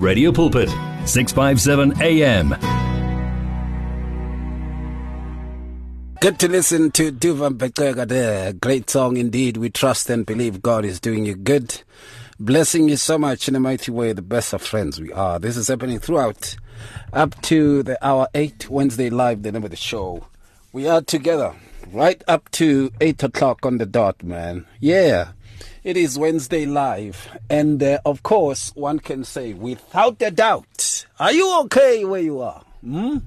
Radio Pulpit, 657 AM. Good to listen to Duvan Bekega there. Great song indeed. We trust and believe God is doing you good. Blessing you so much in a mighty way. The best of friends we are. This is happening throughout up to the hour 8 Wednesday live, the name of the show. We are together right up to 8 o'clock on the dot, man. Yeah. It is Wednesday live. And uh, of course, one can say without a doubt, are you okay where you are? Hmm?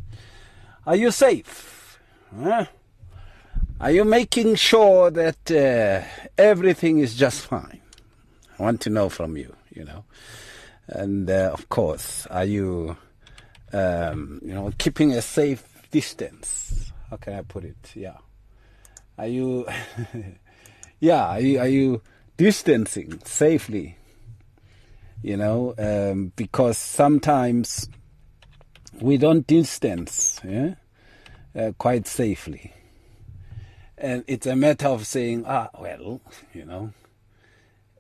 Are you safe? Huh? Are you making sure that uh, everything is just fine? I want to know from you, you know. And uh, of course, are you, um, you know, keeping a safe distance? How can I put it? Yeah. Are you, yeah, are you, are you distancing safely? You know, um, because sometimes we don't distance yeah? Uh, quite safely and it's a matter of saying, ah, well, you know,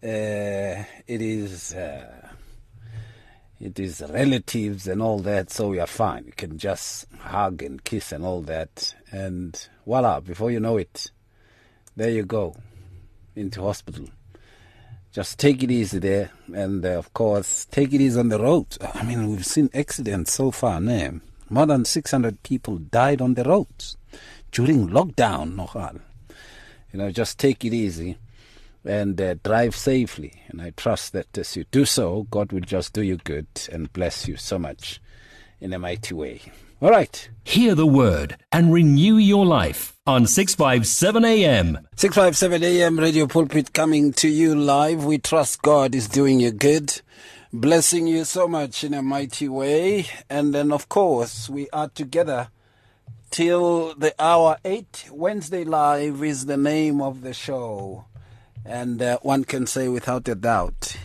uh, it is uh, it is relatives and all that, so we are fine. You can just hug and kiss and all that, and voila! Before you know it, there you go into hospital. Just take it easy there, and uh, of course, take it easy on the road. I mean, we've seen accidents so far. Now, more than 600 people died on the roads during lockdown nogal. You know, just take it easy and uh, drive safely. And I trust that as you do so, God will just do you good and bless you so much in a mighty way. All right. Hear the word and renew your life on 657 AM. 657 AM Radio Pulpit coming to you live. We trust God is doing you good, blessing you so much in a mighty way. And then, of course, we are together till the hour 8. Wednesday Live is the name of the show. And uh, one can say without a doubt,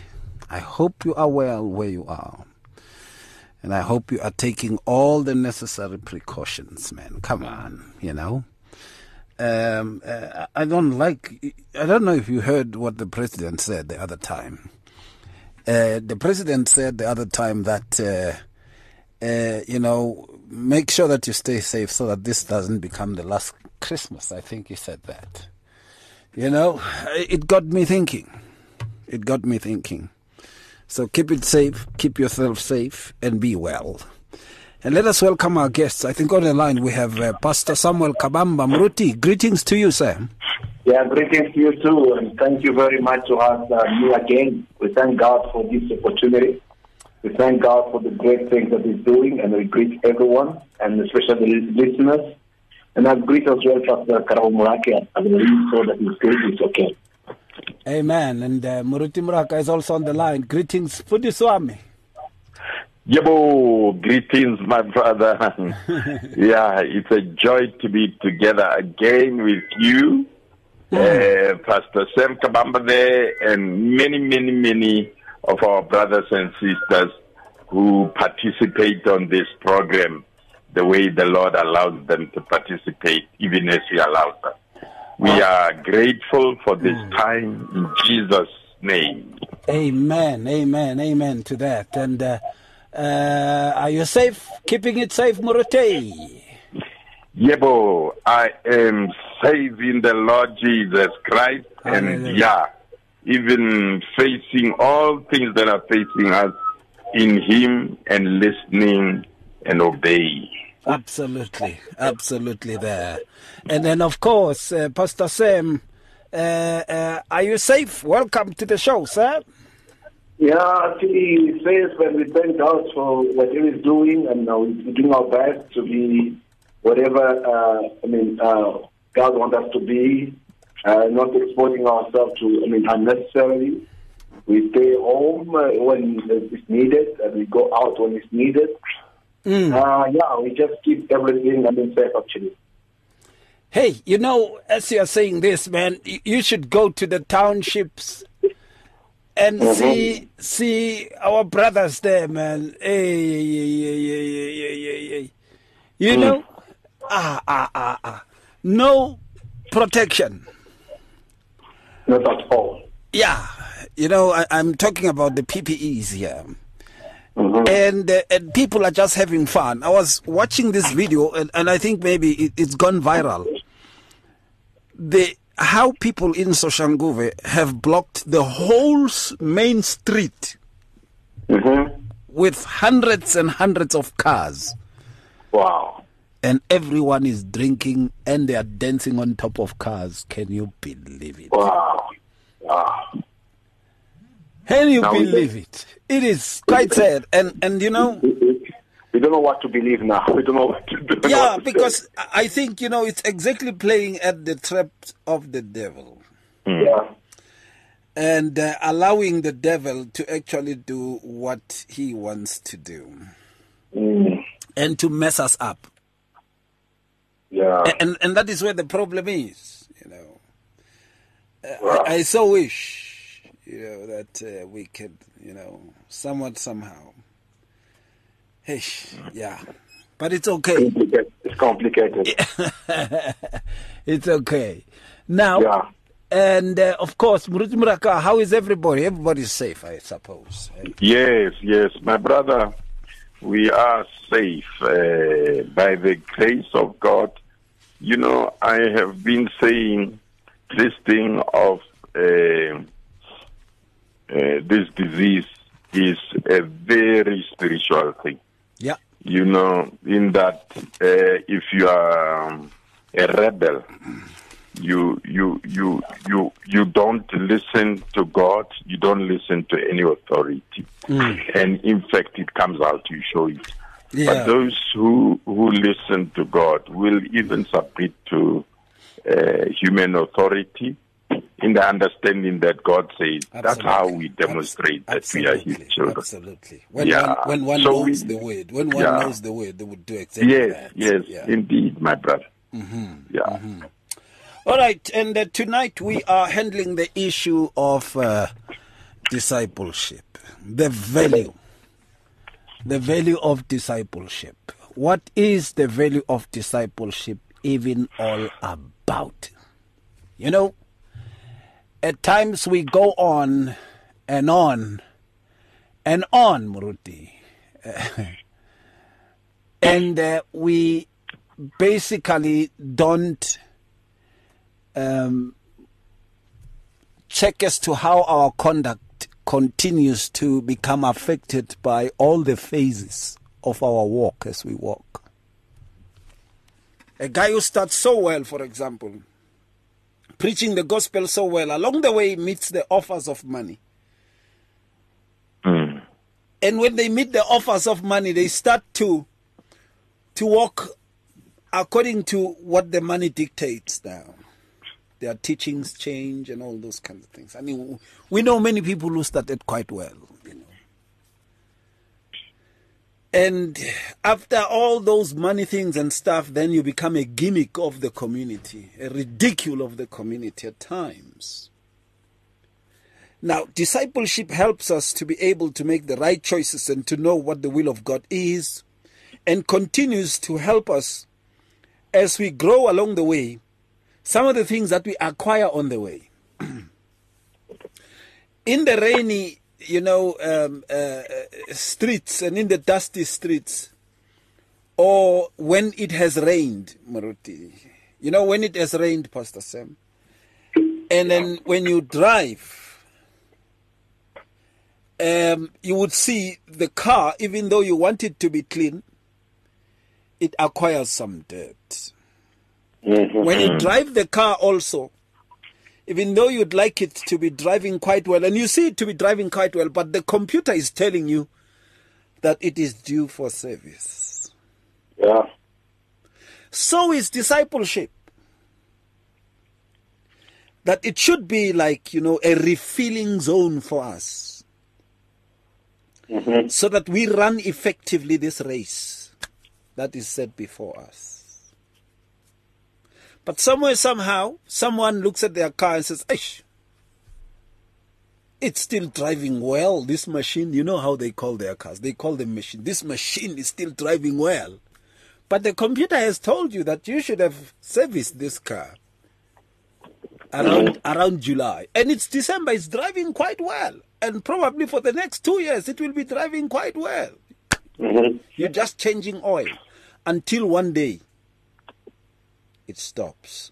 I hope you are well where you are. And I hope you are taking all the necessary precautions, man. Come on, you know. Um, uh, I don't like, I don't know if you heard what the president said the other time. Uh, the president said the other time that, uh, uh you know, make sure that you stay safe so that this doesn't become the last Christmas. I think he said that. You know, it got me thinking. It got me thinking. So keep it safe, keep yourself safe, and be well. And let us welcome our guests. I think on the line we have uh, Pastor Samuel Kabamba Mruti. Greetings to you, sir. Yeah, greetings to you too, and thank you very much to have uh, you again. We thank God for this opportunity. We thank God for the great things that He's doing, and we greet everyone, and especially the listeners. And I greet as well Pastor Karabo Morake. I believe so that his great is okay. Amen. And uh, Muruti Morake is also on the line. Greetings, Fudiswami. Yabo, greetings, my brother. yeah, it's a joy to be together again with you, mm. uh, Pastor Sam Kabamba there, and many, many, many of our brothers and sisters who participate on this program the way the Lord allows them to participate, even as He allows us. We are grateful for this mm. time in Jesus' name. Amen, amen, amen to that. And uh, uh, are you safe? Keeping it safe, Murute? Yebo, I am safe in the Lord Jesus Christ. And yeah, even facing all things that are facing us in Him and listening and obeying. Absolutely, absolutely there. And then, of course, uh, Pastor Sam, uh, uh, are you safe? Welcome to the show, sir. Yeah, actually, safe, when we thank God for what He is doing, and uh, we're doing our best to be whatever uh, I mean uh, God wants us to be not exposing ourselves to, I mean, unnecessarily. We stay home when it's needed, and we go out when it's needed. Mm. Uh, yeah, we just keep everything, mean, safe actually. Hey, you know, as you're saying this, man, you should go to the townships and mm-hmm. see see our brothers there, man. Hey, hey, hey, hey, hey, hey, hey. You mm. know, ah, ah, ah, ah, no protection. Not at all. Yeah, you know, I, am talking about the PPEs here. Mm-hmm. And, uh, and people are just having fun. I was watching this video, and, and I think maybe it, it's gone viral. The how people in Soshanguve have blocked the whole main street mm-hmm. with hundreds and hundreds of cars. Wow. And everyone is drinking and they are dancing on top of cars. Can you believe it? Wow. Wow. Can you now believe it? It is quite sad. And and you know we don't know what to believe now. We don't know what to do. Yeah, because say. I think you know it's exactly playing at the trap of the devil. Mm. Yeah. And uh, allowing the devil to actually do what he wants to do. Mm. And to mess us up. Yeah. And and that is where the problem is, you know. Uh, I, I, so wish, you know, that uh, we could, you know, somewhat somehow. Hey, yeah. But it's okay. It's complicated. it's okay. Now, yeah. and uh, of course, Muruti Morake, how is everybody? Everybody's safe, I suppose. Yes, yes, my brother. We are safe uh, by the grace of God. You know, I have been saying this thing of uh, uh, this disease is a very spiritual thing. Yeah. You know, in that uh, if you are um, a rebel, you you you you you don't listen to God. You don't listen to any authority, mm. and in fact, it comes out. You show it. Yeah. But those who who listen to God will even submit to uh, human authority in the understanding that God says Absolutely. that's how we demonstrate Absolutely. that we are His children. Absolutely. When Yeah. one, when one So knows we- the word, when one Yeah. knows the word, they would do exactly Yes, that. yes, Yeah. indeed, my brother. Mm-hmm. Yeah. All right, and uh, tonight we are handling the issue of uh, discipleship, the value, the value of discipleship. What is the value of discipleship even all about? You know, at times we go on and on and on, Muruti. and uh, we basically don't um, check as to how our conduct continues to become affected by all the phases of our walk as we walk. A guy who starts so well, for example, preaching the gospel so well, along the way meets the offers of money. Mm. And when they meet the offers of money, they start to to walk according to what the money dictates now. Their teachings change and all those kinds of things. I mean, we know many people who started quite well. And after all those money things and stuff, then you become a gimmick of the community, a ridicule of the community at times. Now, discipleship helps us to be able to make the right choices and to know what the will of God is, and continues to help us as we grow along the way. Some of the things that we acquire on the way. in the rainy, you know, um, uh, uh, streets and in the dusty streets, or when it has rained, Maruti. You know, when it has rained, Pastor Sam, and then when you drive, um, you would see the car, even though you want it to be clean, it acquires some dirt. Mhm. When you drive the car, also, even though you'd like it to be driving quite well, and you see it to be driving quite well, but the computer is telling you that it is due for service. Yeah. So is discipleship. That it should be like, you know, a refilling zone for us. Mhm. so that we run effectively this race that is set before us. But somewhere, somehow, someone looks at their car and says, Ish, it's still driving well. This machine, you know how they call their cars. They call them machine. This machine is still driving well. But the computer has told you that you should have serviced this car around around July. And it's December, it's driving quite well. and probably for the next two years it will be driving quite well. Mm-hmm. You're just changing oil until one day it stops.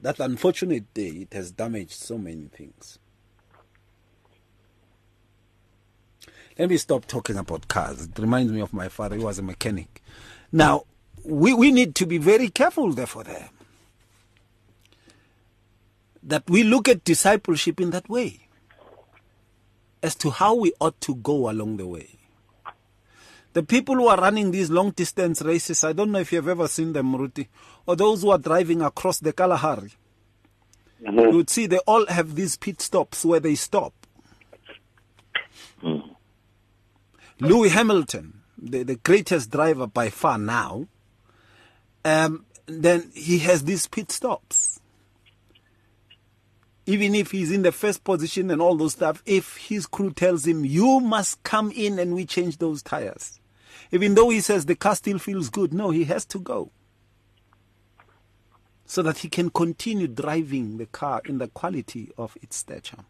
That unfortunate day, it has damaged so many things. Let me stop talking about cars. It reminds me of my father, who was a mechanic. Now, we, we need to be very careful, therefore, there. That we look at discipleship in that way as to how we ought to go along the way. The people who are running these long distance races, I don't know if you've ever seen them, Ruti, or those who are driving across the Kalahari. Mm-hmm. You would see they all have these pit stops where they stop. Lewis Hamilton, the, the greatest driver by far now, um, then he has these pit stops. Even if he's in the first position and all those stuff, if his crew tells him, you must come in and we change those tires. Even though he says the car still feels good, no, he has to go. So that he can continue driving the car in the quality of its stature.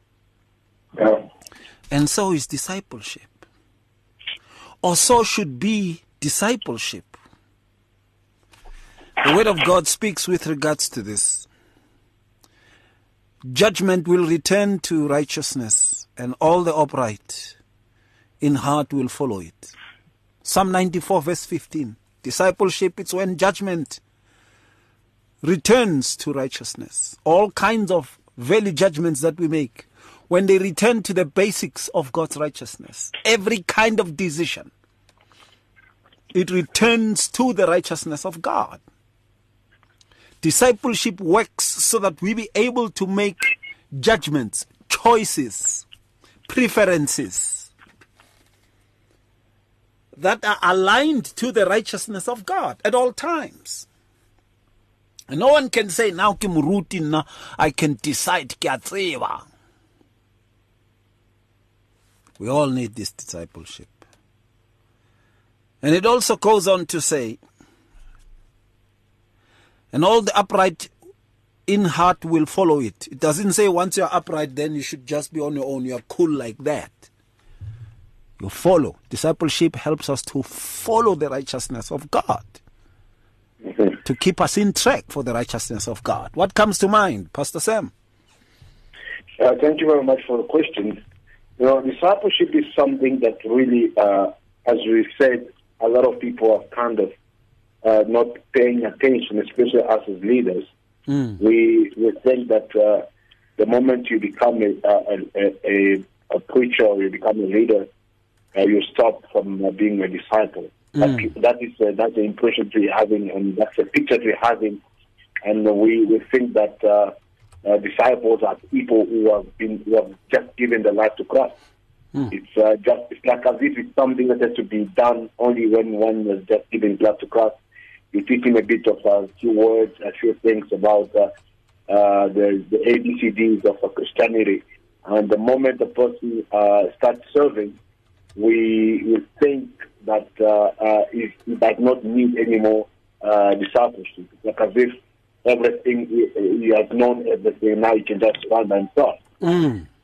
Yeah. And so is discipleship. Or so should be discipleship. The Word of God speaks with regards to this. Judgment will return to righteousness, and all the upright in heart will follow it. Psalm 94, verse 15. Discipleship, it's when judgment returns to righteousness. All kinds of value judgments that we make, when they return to the basics of God's righteousness, every kind of decision, it returns to the righteousness of God. Discipleship works so that we be able to make judgments, choices, preferences that are aligned to the righteousness of God at all times. And no one can say, now I can decide. We all need this discipleship. And it also goes on to say, and all the upright in heart will follow it. It doesn't say once you're upright, then you should just be on your own. You're cool like that. You follow. Discipleship helps us to follow the righteousness of God, to keep us in track for the righteousness of God. What comes to mind, Pastor Sam? Uh, thank you very much for the question. You know, discipleship is something that really, uh, as we said, a lot of people are kind of uh, not paying attention, especially us as leaders. We we think that uh, the moment you become a, a, a, a, a preacher or you become a leader, uh, you stop from uh, being a disciple. That, that is uh, that's the impression we're having, and that's the picture we're having. And we, we think that uh, uh, disciples are people who have been who have just given their life to Christ. It's uh, just it's like as if it's something that has to be done only when one has just given blood to Christ. You teach him a bit of a few words, a few things about uh, uh, the the ABCDs of uh, Christianity, and the moment the person uh, starts serving, we we think that uh, uh, he, he does not need any more uh, discipleship. It's like as if everything he, he has known everything now he can just run by himself.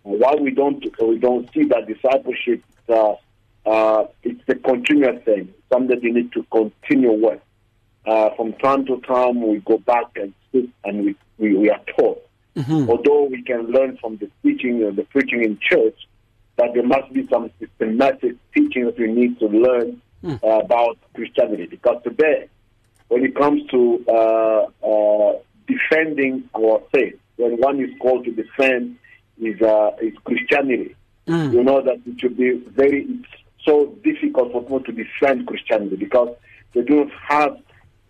Why we don't we don't see that discipleship? Uh, uh, it's a continuous thing, something you need to continue with. Uh, from time to time, we go back and sit and we, we, we are taught. Although we can learn from the teaching or the preaching in church, that there must be some systematic teaching that we need to learn uh, about Christianity. Because today, when it comes to uh, uh, defending our faith, when one is called to defend is uh, is Christianity, you know that it should be very it's so difficult for people to defend Christianity because they don't have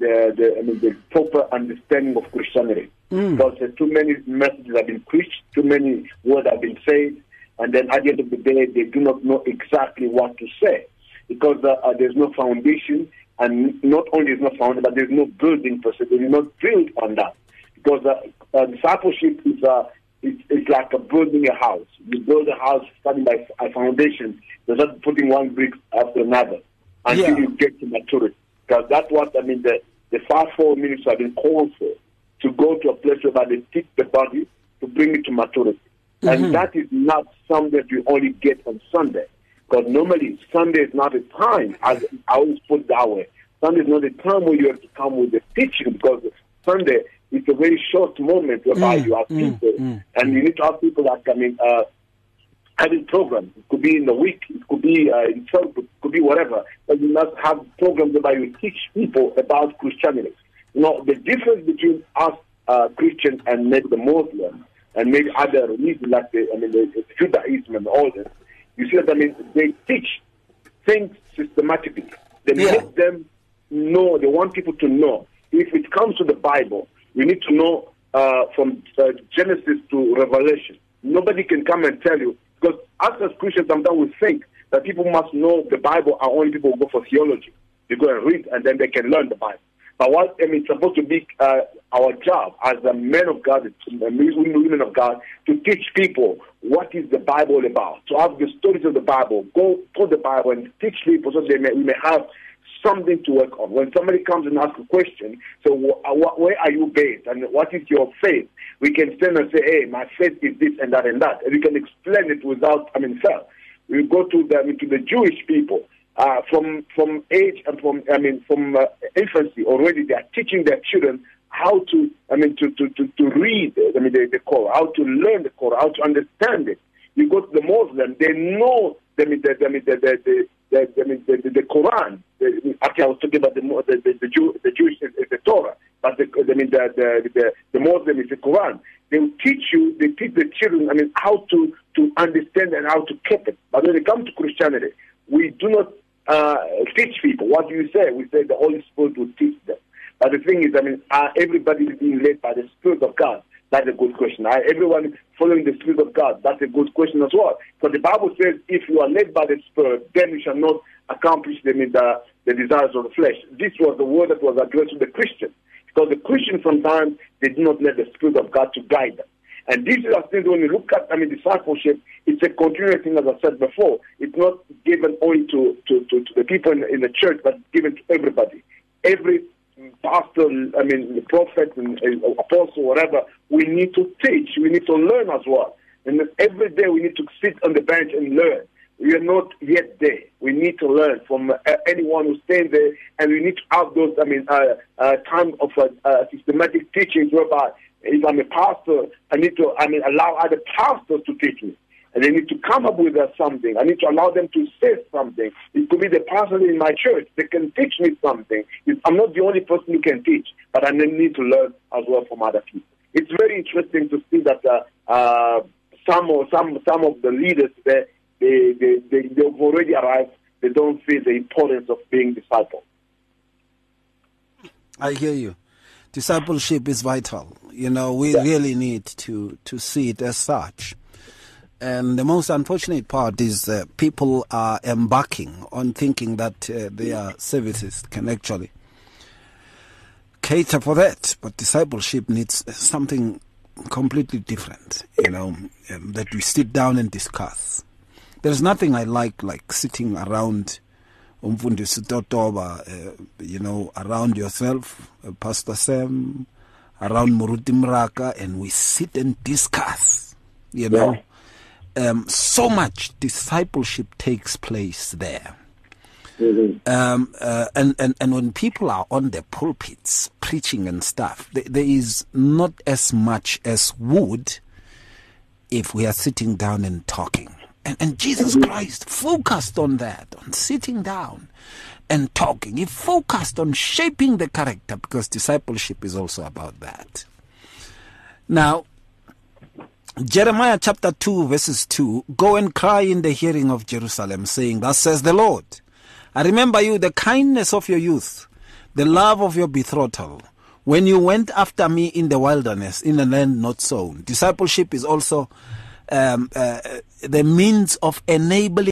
the the, I mean, the proper understanding of Christianity. Because there too many messages have been preached, too many words have been said, and then at the end of the day, they do not know exactly what to say because uh, uh, there's no foundation, and not only is no foundation, but there's no building per se. They did not build on that because uh, uh, discipleship is uh, it's, it's like a building a house. You build a house starting by a foundation. You're not putting one brick after another until Yeah. you get to maturity. Because that's what I mean. The the fivefold ministry have been called for to go to a place where they teach the body to bring it to maturity. Mm-hmm. And that is not something that you only get on Sunday. Because normally Sunday is not a time, as I always put that way. Sunday is not a time where you have to come with the teaching because Sunday is a very short moment whereby mm, you have mm, people mm, and you need to have people that come in uh, having programs. It could be in the week, it could be uh, in church, it could be whatever. But you must have programs whereby you teach people about Christianity. You know, the difference between us uh, Christians and maybe the Muslims and maybe other religions like the, I mean, the, Judaism and all this, you see that I mean they teach things systematically. They yeah. make them know. They want people to know. If it comes to the Bible, we need to know uh, from uh, Genesis to Revelation. Nobody can come and tell you because us as Christians sometimes we think that people must know the Bible are only people who go for theology. They go and read and then they can learn the Bible. But what I mean, it's supposed to be uh, our job as a men of God, women of God, to teach people what is the Bible about, to have the stories of the Bible, go through the Bible and teach people so they may, we may have something to work on. When somebody comes and asks a question, so wh- where are you based and what is your faith? We can stand and say, hey, my faith is this and that and that. And we can explain it without, I mean, self. We go to the, I mean, to the Jewish people uh, from from age and from I mean from uh, infancy already they are teaching their children how to I mean to to to, to read I mean the, the Quran, how to learn the Quran, how to understand it. You go to the Muslim, they know I mean the I mean the the, the the, the, the, the Quran. The, actually, I was talking about the the the, the, Jew, the Jewish is, the Torah, but the, I mean the, the the the Muslim is the Quran. They will teach you, they teach the children, I mean, how to to understand and how to keep it. But when it comes to Christianity, we do not uh, teach people. What do you say? We say the Holy Spirit will teach them. But the thing is, I mean, are everybody being led by the Spirit of God? That's a good question. Are everyone following the Spirit of God? That's a good question as well. Because the Bible says, if you are led by the Spirit, then you shall not accomplish them in the, the desires of the flesh. This was the word that was addressed to the Christian. Because the Christians sometimes they do not let the Spirit of God to guide them. And this is a thing when you look at, I mean, discipleship, it's a continuous thing, as I said before. It's not given only to, to, to, to the people in, in, the church, but given to everybody. Every pastor, I mean, the prophet, and, and apostle, whatever, we need to teach. We need to learn as well. And every day we need to sit on the bench and learn. We are not yet there. We need to learn from uh, anyone who's staying there, and we need to have those, I mean, uh, uh, time of uh, uh systematic teachings whereby if I'm a pastor, I need to, I mean, allow other pastors to teach me. And they need to come up with something. I need to allow them to say something. It could be the pastor in my church. They can teach me something. I'm not the only person who can teach, but I need to learn as well from other people. It's very interesting to see that uh, uh, some or some some of the leaders they they, they, they they've already arrived. They don't feel the importance of being disciples. I hear you. Discipleship is vital. You know, we yeah. really need to, to see it as such. And the most unfortunate part is that people are embarking on thinking that uh, their services can actually cater for that. But discipleship needs something completely different, you know, um, that we sit down and discuss. There's nothing I like like sitting around umfundisi totoba uh, you know around yourself uh, pastor sam around Muruti Morake and we sit and discuss, you know. Yeah. Um, so much discipleship takes place there. Mm-hmm. Um, uh, and, and, and when people are on the pulpits preaching and stuff, th- there is not as much as would if we are sitting down and talking. And, and Jesus mm-hmm. Christ focused on that, on sitting down and talking. He focused on shaping the character because discipleship is also about that. Now, Jeremiah chapter 2, verses 2 Go and cry in the hearing of Jerusalem, saying, Thus says the Lord, I remember you the kindness of your youth, the love of your betrothal, when you went after me in the wilderness, in a land not sown. Discipleship is also um, uh, the means of enabling